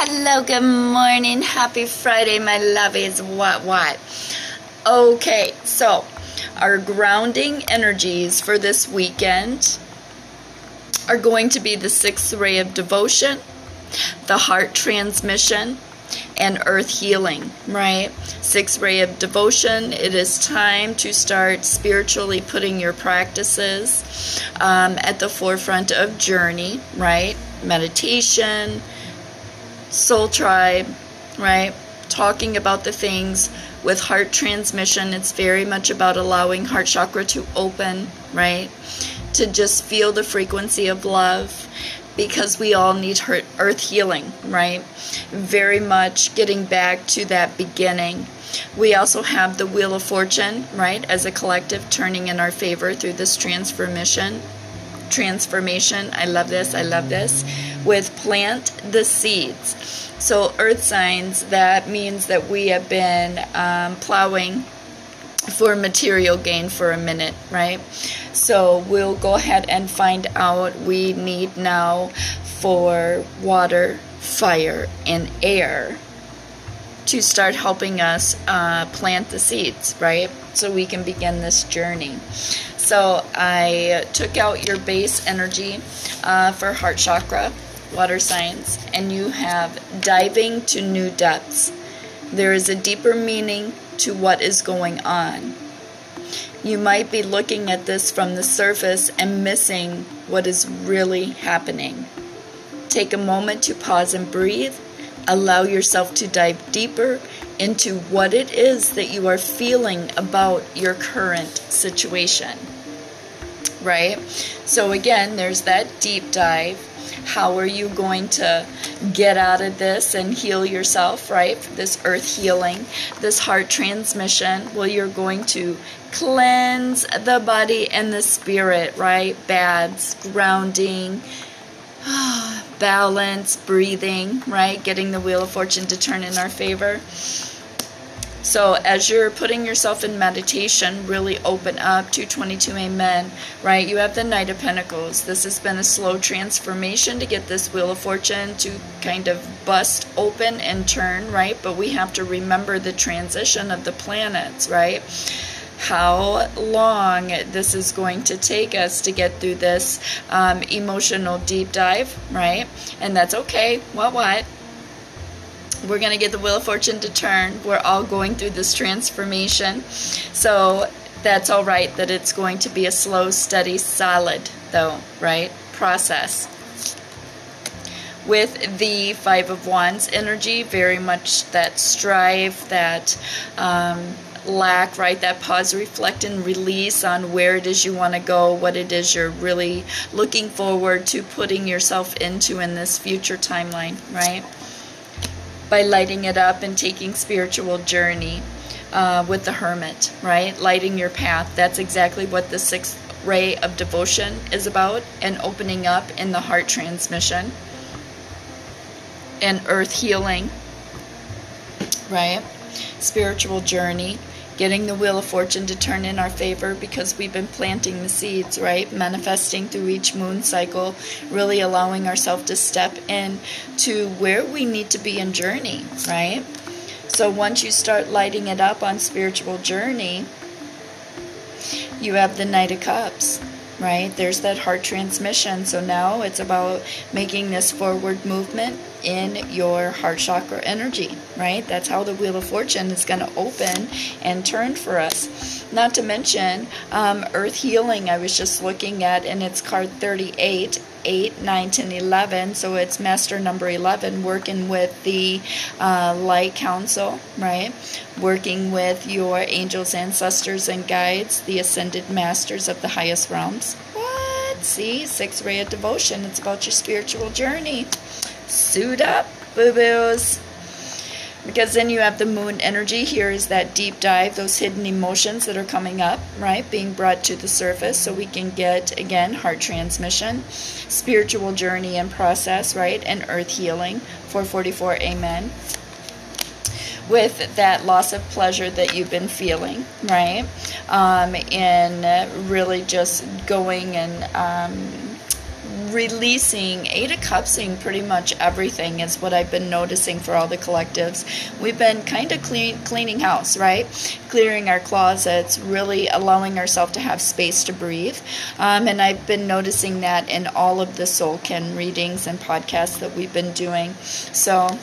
Hello, good morning. Happy Friday, my lovies. What, what? Okay, so our grounding energies for this weekend are going to be the sixth ray of devotion, the heart transmission, and earth healing, right? Sixth ray of devotion, it is time to start spiritually putting your practices um, at the forefront of journey, right? Meditation, soul tribe, right? Talking about the things with heart transmission. It's very much about allowing heart chakra to open, right? To just feel the frequency of love because we all need earth healing, right? Very much getting back to that beginning. We also have the Wheel of Fortune, right, as a collective turning in our favor through this transformation. Transformation. I love this. I love this. With plant the seeds. So, earth signs, that means that we have been um, plowing for material gain for a minute, right? So we'll go ahead and find out we need now for water, fire, and air to start helping us uh, plant the seeds, right? So we can begin this journey. So I took out your base energy uh, for heart chakra, water signs, and you have diving to new depths. There is a deeper meaning to what is going on. You might be looking at this from the surface and missing what is really happening. Take a moment to pause and breathe. Allow yourself to dive deeper into what it is that you are feeling about your current situation. Right? So, again, there's that deep dive how are you going to get out of this and heal yourself, right? This earth healing, this heart transmission. Well, you're going to cleanse the body and the spirit, right? Bads, grounding, balance, breathing, right? Getting the wheel of fortune to turn in our favor. So as you're putting yourself in meditation, really open up to 22 Amen, right? You have the Knight of Pentacles. This has been a slow transformation to get this Wheel of Fortune to kind of bust open and turn, right? But we have to remember the transition of the planets, right? how long this is going to take us to get through this um, emotional deep dive, right? And that's okay. What, what? We're going to get the Wheel of Fortune to turn. We're all going through this transformation. So that's all right that it's going to be a slow, steady, solid, though, right? Process. With the Five of Wands energy, very much that strive, that um, lack, right? That pause, reflect, and release on where it is you want to go, what it is you're really looking forward to putting yourself into in this future timeline, right? By lighting it up and taking spiritual journey uh, with the hermit, right? Lighting your path. That's exactly what the sixth ray of devotion is about, and opening up in the heart transmission and earth healing, right? Spiritual journey getting the wheel of fortune to turn in our favor because we've been planting the seeds, right? Manifesting through each moon cycle, really allowing ourselves to step in to where we need to be in journey, right? So once you start lighting it up on spiritual journey, you have the Knight of Cups right? There's that heart transmission. So now it's about making this forward movement in your heart chakra energy, right? That's how the Wheel of Fortune is going to open and turn for us. Not to mention um, Earth Healing, I was just looking at, and it's card 38. 8, 9, 10, 11. So it's master number 11, working with the uh, Light Council, right? Working with your angels, ancestors, and guides, the ascended masters of the highest realms. What? See, six ray of devotion. It's about your spiritual journey. Suit up, boo boos. Because then you have the moon energy. Here is that deep dive, those hidden emotions that are coming up, right? Being brought to the surface so we can get, again, heart transmission, spiritual journey and process, right? And earth healing. 444, amen with that loss of pleasure that you've been feeling, right? Um, and really just going and um, releasing eight of cupsing pretty much everything is what i've been noticing for all the collectives. We've been kind of clean, cleaning house right? Clearing our closets really allowing ourselves to have space to breathe. Um, and i've been noticing that in all of the soulkin readings and podcasts that we've been doing. So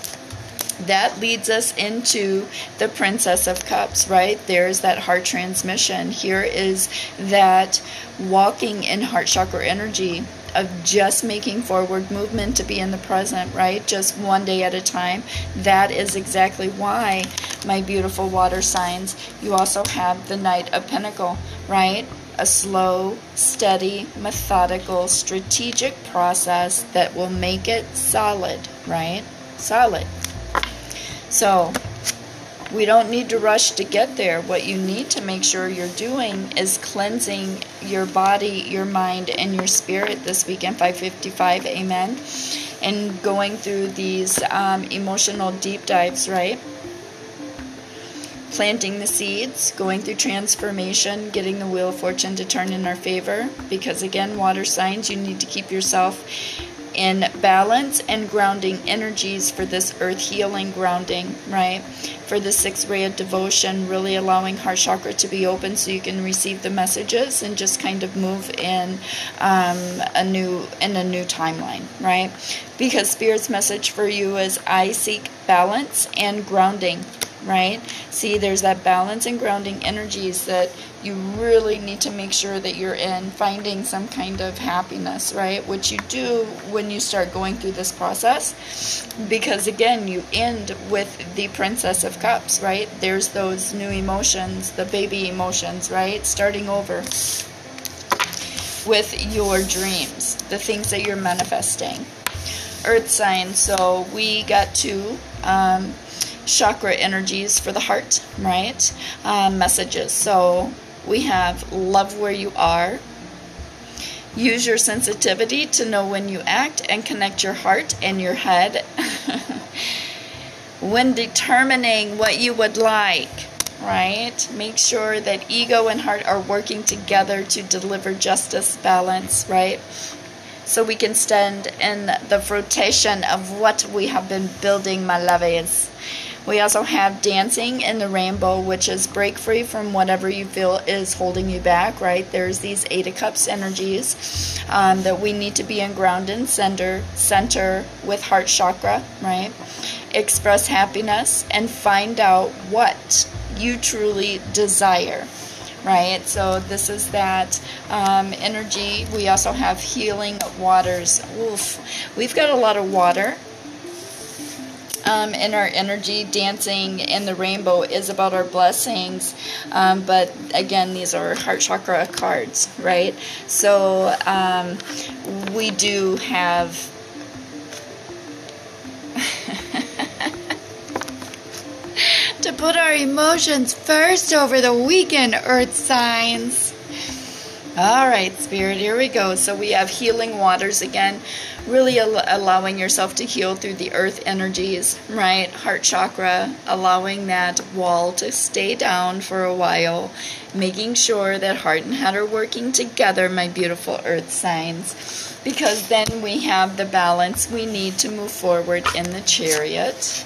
that leads us into the Princess of Cups, right? There's that heart transmission. Here is that walking in heart chakra energy of just making forward movement to be in the present, right? Just one day at a time. That is exactly why, my beautiful water signs, you also have the Knight of Pentacle, right? A slow, steady, methodical, strategic process that will make it solid, right? Solid. So, we don't need to rush to get there. What you need to make sure you're doing is cleansing your body, your mind, and your spirit this weekend, 555, amen. And going through these um, emotional deep dives, right? Planting the seeds, going through transformation, getting the wheel of fortune to turn in our favor. Because again, water signs, you need to keep yourself in balance and grounding energies for this earth healing grounding, right? For the sixth ray of devotion, really allowing heart chakra to be open so you can receive the messages and just kind of move in um, a new in a new timeline, right? Because spirit's message for you is I seek balance and grounding right? See, there's that balance and grounding energies that you really need to make sure that you're in finding some kind of happiness, right? Which you do when you start going through this process. Because again, you end with the Princess of Cups, right? There's those new emotions, the baby emotions, right? Starting over with your dreams, the things that you're manifesting. Earth sign, so we got to um, chakra energies for the heart, right? Um, messages. So we have love where you are. Use your sensitivity to know when you act and connect your heart and your head. when determining what you would like, right? Make sure that ego and heart are working together to deliver justice, balance, right? So we can stand in the rotation of what we have been building, my loves. We also have dancing in the rainbow, which is break free from whatever you feel is holding you back, right? There's these Eight of Cups energies um, that we need to be in ground and center, center with heart chakra, right? Express happiness and find out what you truly desire right? So this is that um, energy. We also have healing waters. Oof. We've got a lot of water um, in our energy. Dancing in the rainbow is about our blessings. Um, but again, these are heart chakra cards, right? So um, we do have. to put our emotions first over the weekend, Earth signs. All right, Spirit, here we go. So we have healing waters again, really al- allowing yourself to heal through the earth energies, right? Heart chakra, allowing that wall to stay down for a while, making sure that heart and head are working together, my beautiful earth signs, because then we have the balance we need to move forward in the chariot.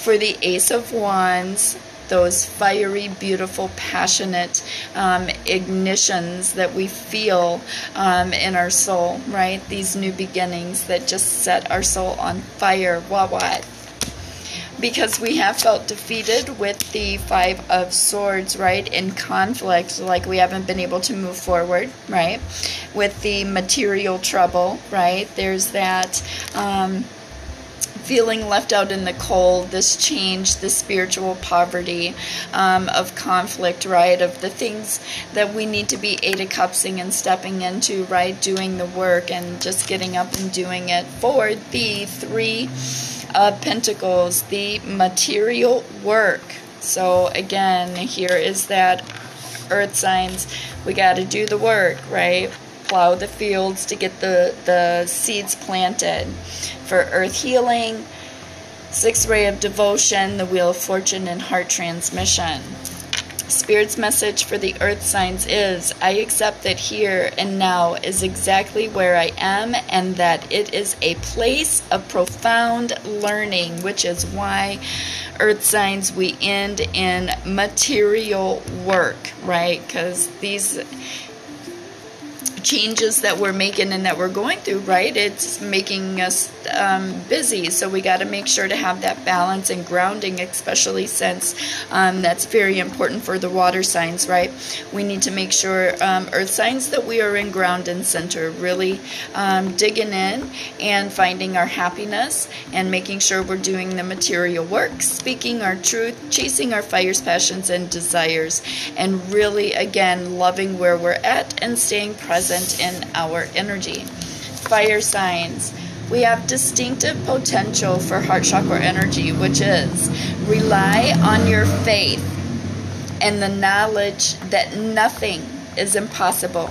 For the Ace of Wands, those fiery, beautiful, passionate um, ignitions that we feel um, in our soul, right? These new beginnings that just set our soul on fire. What, what? because we have felt defeated with the five of swords right in conflict like we haven't been able to move forward right with the material trouble right there's that um, feeling left out in the cold, this change, this spiritual poverty um, of conflict, right? Of the things that we need to be Eight of Cupsing and stepping into, right? Doing the work and just getting up and doing it for the Three of Pentacles, the material work. So, again, here is that earth signs. We got to do the work, right? plow the fields to get the, the seeds planted. For earth healing, sixth ray of devotion, the wheel of fortune, and heart transmission. Spirit's message for the earth signs is I accept that here and now is exactly where I am and that it is a place of profound learning, which is why earth signs we end in material work, right? Because these changes that we're making and that we're going through, right? It's making us um, busy. So we got to make sure to have that balance and grounding, especially since um, that's very important for the water signs, right? We need to make sure, um, earth signs, that we are in ground and center, really um, digging in and finding our happiness and making sure we're doing the material work, speaking our truth, chasing our fires, passions, and desires, and really, again, loving where we're at and staying present in our energy. Fire signs we have distinctive potential for heart chakra energy, which is rely on your faith and the knowledge that nothing is impossible.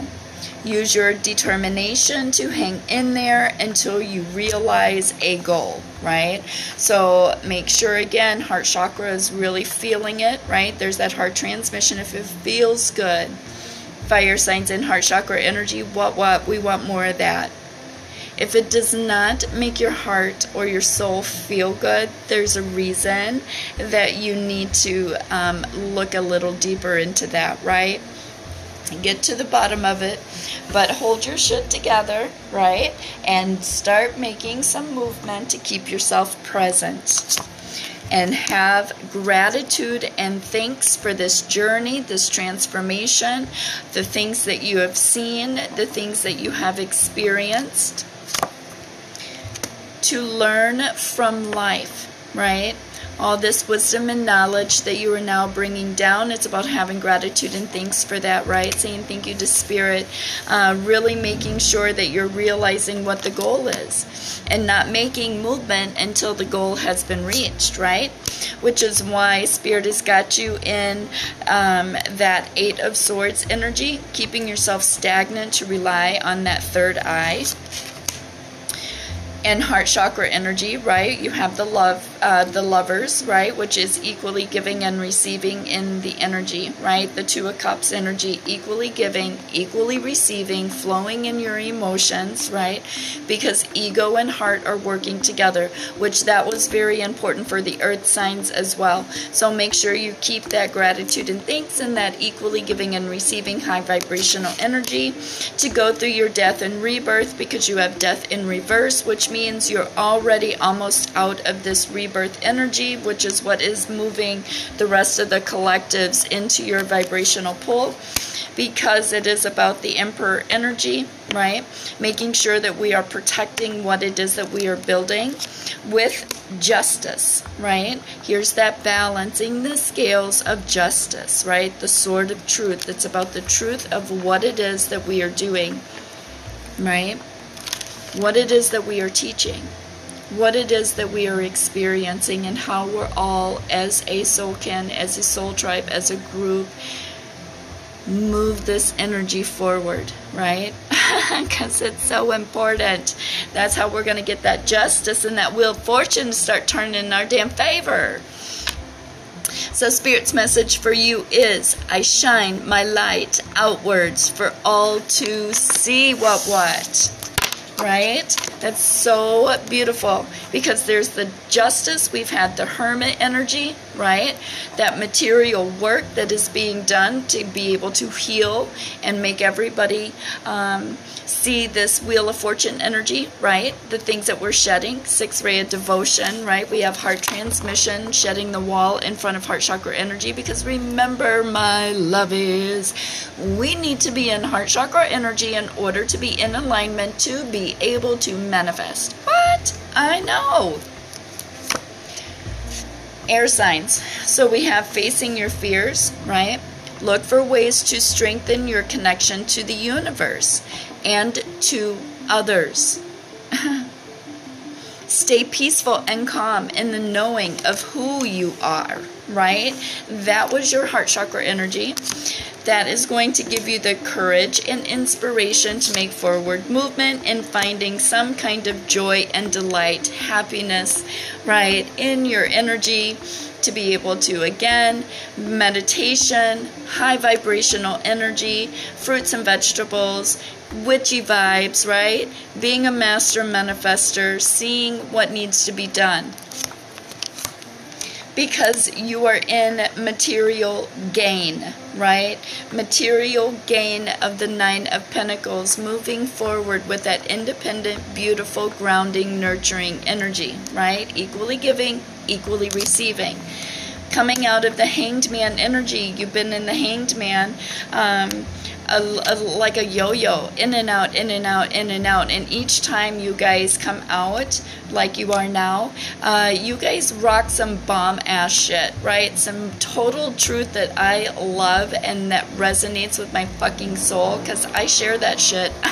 Use your determination to hang in there until you realize a goal, right? So make sure again, heart chakra is really feeling it, right? There's that heart transmission if it feels good. Fire signs and heart chakra energy, what, what? We want more of that. If it does not make your heart or your soul feel good, there's a reason that you need to um, look a little deeper into that, right? Get to the bottom of it, but hold your shit together, right? And start making some movement to keep yourself present and have gratitude and thanks for this journey, this transformation, the things that you have seen, the things that you have experienced. To learn from life, right? All this wisdom and knowledge that you are now bringing down, it's about having gratitude and thanks for that, right? Saying thank you to Spirit, uh, really making sure that you're realizing what the goal is and not making movement until the goal has been reached, right? Which is why Spirit has got you in um, that Eight of Swords energy, keeping yourself stagnant to rely on that third eye and heart chakra energy, right? You have the love, uh, the lovers, right, which is equally giving and receiving in the energy, right? The two of cups energy, equally giving, equally receiving, flowing in your emotions, right? Because ego and heart are working together, which that was very important for the earth signs as well. So make sure you keep that gratitude and thanks and that equally giving and receiving high vibrational energy to go through your death and rebirth because you have death in reverse, which means you're already almost out of this rebirth energy, which is what is moving the rest of the collectives into your vibrational pool because it is about the emperor energy, right? Making sure that we are protecting what it is that we are building with justice, right? Here's that balancing the scales of justice, right? The sword of truth. It's about the truth of what it is that we are doing, right? what it is that we are teaching, what it is that we are experiencing, and how we're all, as a soul kin, as a soul tribe, as a group, move this energy forward, right? Because it's so important. That's how we're going to get that justice and that wheel of fortune to start turning in our damn favor. So, Spirit's message for you is I shine my light outwards for all to see what what right? That's so beautiful because there's the justice. We've had the hermit energy, right? That material work that is being done to be able to heal and make everybody um, see this wheel of fortune energy, right? The things that we're shedding, six ray of devotion, right? We have heart transmission, shedding the wall in front of heart chakra energy because remember, my love is we need to be in heart chakra energy in order to be in alignment to be able to manifest. What? I know. Air signs. So we have facing your fears, right? Look for ways to strengthen your connection to the universe and to others. Stay peaceful and calm in the knowing of who you are, right? That was your heart chakra energy. That is going to give you the courage and inspiration to make forward movement in finding some kind of joy and delight, happiness, right, in your energy to be able to again meditation high vibrational energy fruits and vegetables witchy vibes right? Being a master manifester seeing what needs to be done because you are in material gain, right? Material gain of the Nine of Pentacles, moving forward with that independent, beautiful, grounding, nurturing energy, right? Equally giving, equally receiving. Coming out of the hanged man energy, you've been in the hanged man. Um, a, a, like a yo-yo in and out in and out in and out. And each time you guys come out like you are now uh, you guys rock some bomb ass shit right? Some total truth that i love and that resonates with my fucking soul because i share that shit.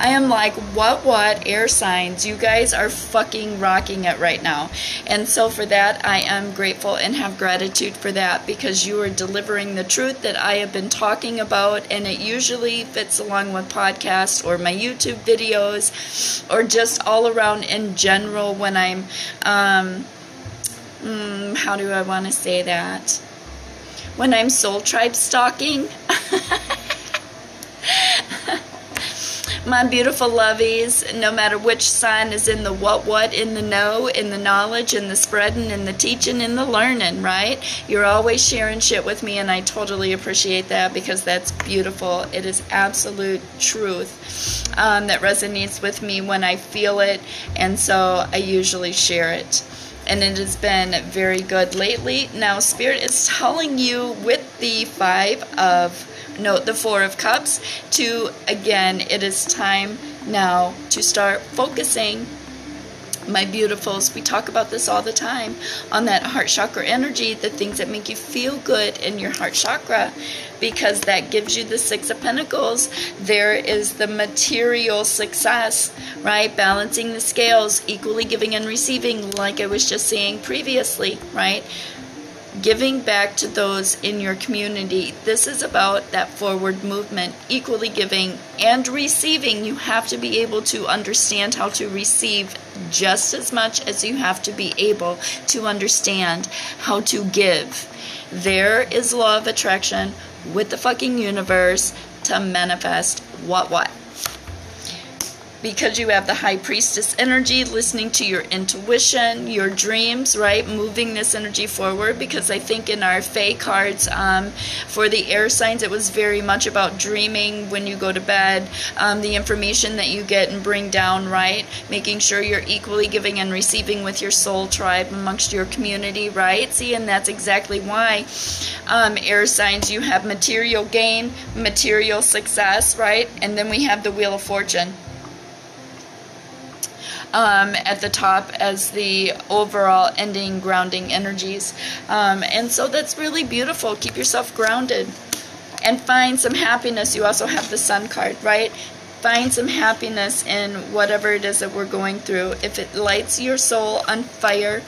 I am like what what air signs you guys are fucking rocking it right now. And so for that i am grateful and have gratitude for that because you are delivering the truth that i have been talking about and it usually fits along with podcasts or my YouTube videos or just all around in general when I'm, um, mm, how do I want to say that? When I'm soul tribe stalking. my beautiful lovies, no matter which sign is in the what what, in the know, in the knowledge, in the spreading, in the teaching, in the learning, right? You're always sharing shit with me, and I totally appreciate that because that's beautiful. It is absolute truth um, that resonates with me when I feel it, and so I usually share it and it has been very good lately. Now, Spirit is telling you with the Five of note the Four of Cups to again, it is time now to start focusing my beautifuls, we talk about this all the time on that heart chakra energy, the things that make you feel good in your heart chakra, because that gives you the Six of Pentacles. There is the material success, right? Balancing the scales, equally giving and receiving, like I was just saying previously, right? Giving back to those in your community. This is about that forward movement, equally giving and receiving. You have to be able to understand how to receive just as much as you have to be able to understand how to give. There is law of attraction with the fucking universe to manifest what what because you have the high priestess energy, listening to your intuition, your dreams, right? Moving this energy forward. Because I think in our Fae cards um, for the air signs, it was very much about dreaming when you go to bed, um, the information that you get and bring down, right? Making sure you're equally giving and receiving with your soul tribe amongst your community, right? See, and that's exactly why um, air signs you have material gain, material success, right? And then we have the Wheel of Fortune um, at the top as the overall ending grounding energies. Um, and so that's really beautiful. Keep yourself grounded and find some happiness. You also have the sun card, right? Find some happiness in whatever it is that we're going through. If it lights your soul on fire,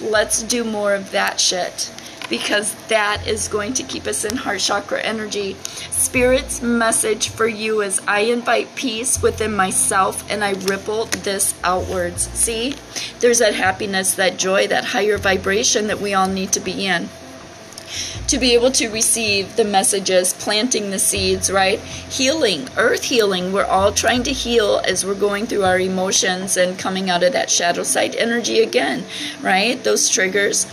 let's do more of that shit because that is going to keep us in heart chakra energy. Spirit's message for you is I invite peace within myself and I ripple this outwards. See, there's that happiness, that joy, that higher vibration that we all need to be in to be able to receive the messages, planting the seeds, right? Healing, earth healing. We're all trying to heal as we're going through our emotions and coming out of that shadow side energy again, right? Those triggers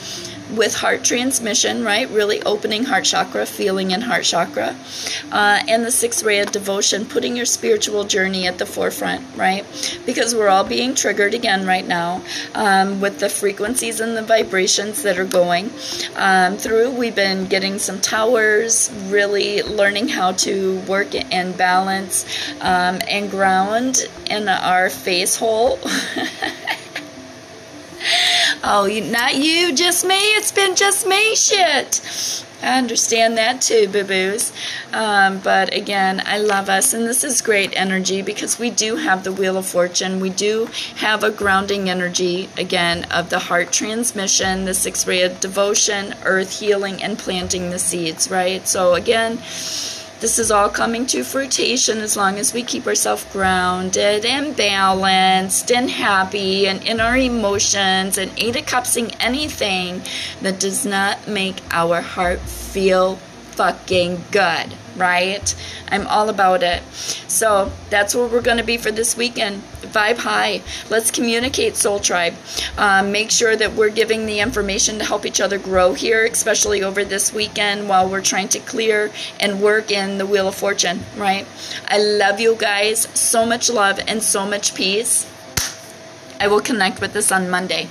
with heart transmission, right? Really opening heart chakra, feeling in heart chakra. Uh, and the sixth ray of devotion, putting your spiritual journey at the forefront, right? Because we're all being triggered again right now um, with the frequencies and the vibrations that are going um, through. We've been getting some towers, really learning how to work and balance um, and ground in our face hole. Oh, not you, just me. It's been just me shit. I understand that too, boo boos. Um, but again, I love us, and this is great energy because we do have the Wheel of Fortune. We do have a grounding energy, again, of the heart transmission, the six ray of devotion, earth healing, and planting the seeds, right? So, again, this is all coming to fruition as long as we keep ourselves grounded and balanced and happy and in our emotions and eight of cupsing anything that does not make our heart feel fucking good, right? I'm all about it. So that's where we're going to be for this weekend. Vibe high. Let's communicate, Soul Tribe. Um, make sure that we're giving the information to help each other grow here, especially over this weekend while we're trying to clear and work in the Wheel of Fortune, right? I love you guys. So much love and so much peace. I will connect with this on Monday.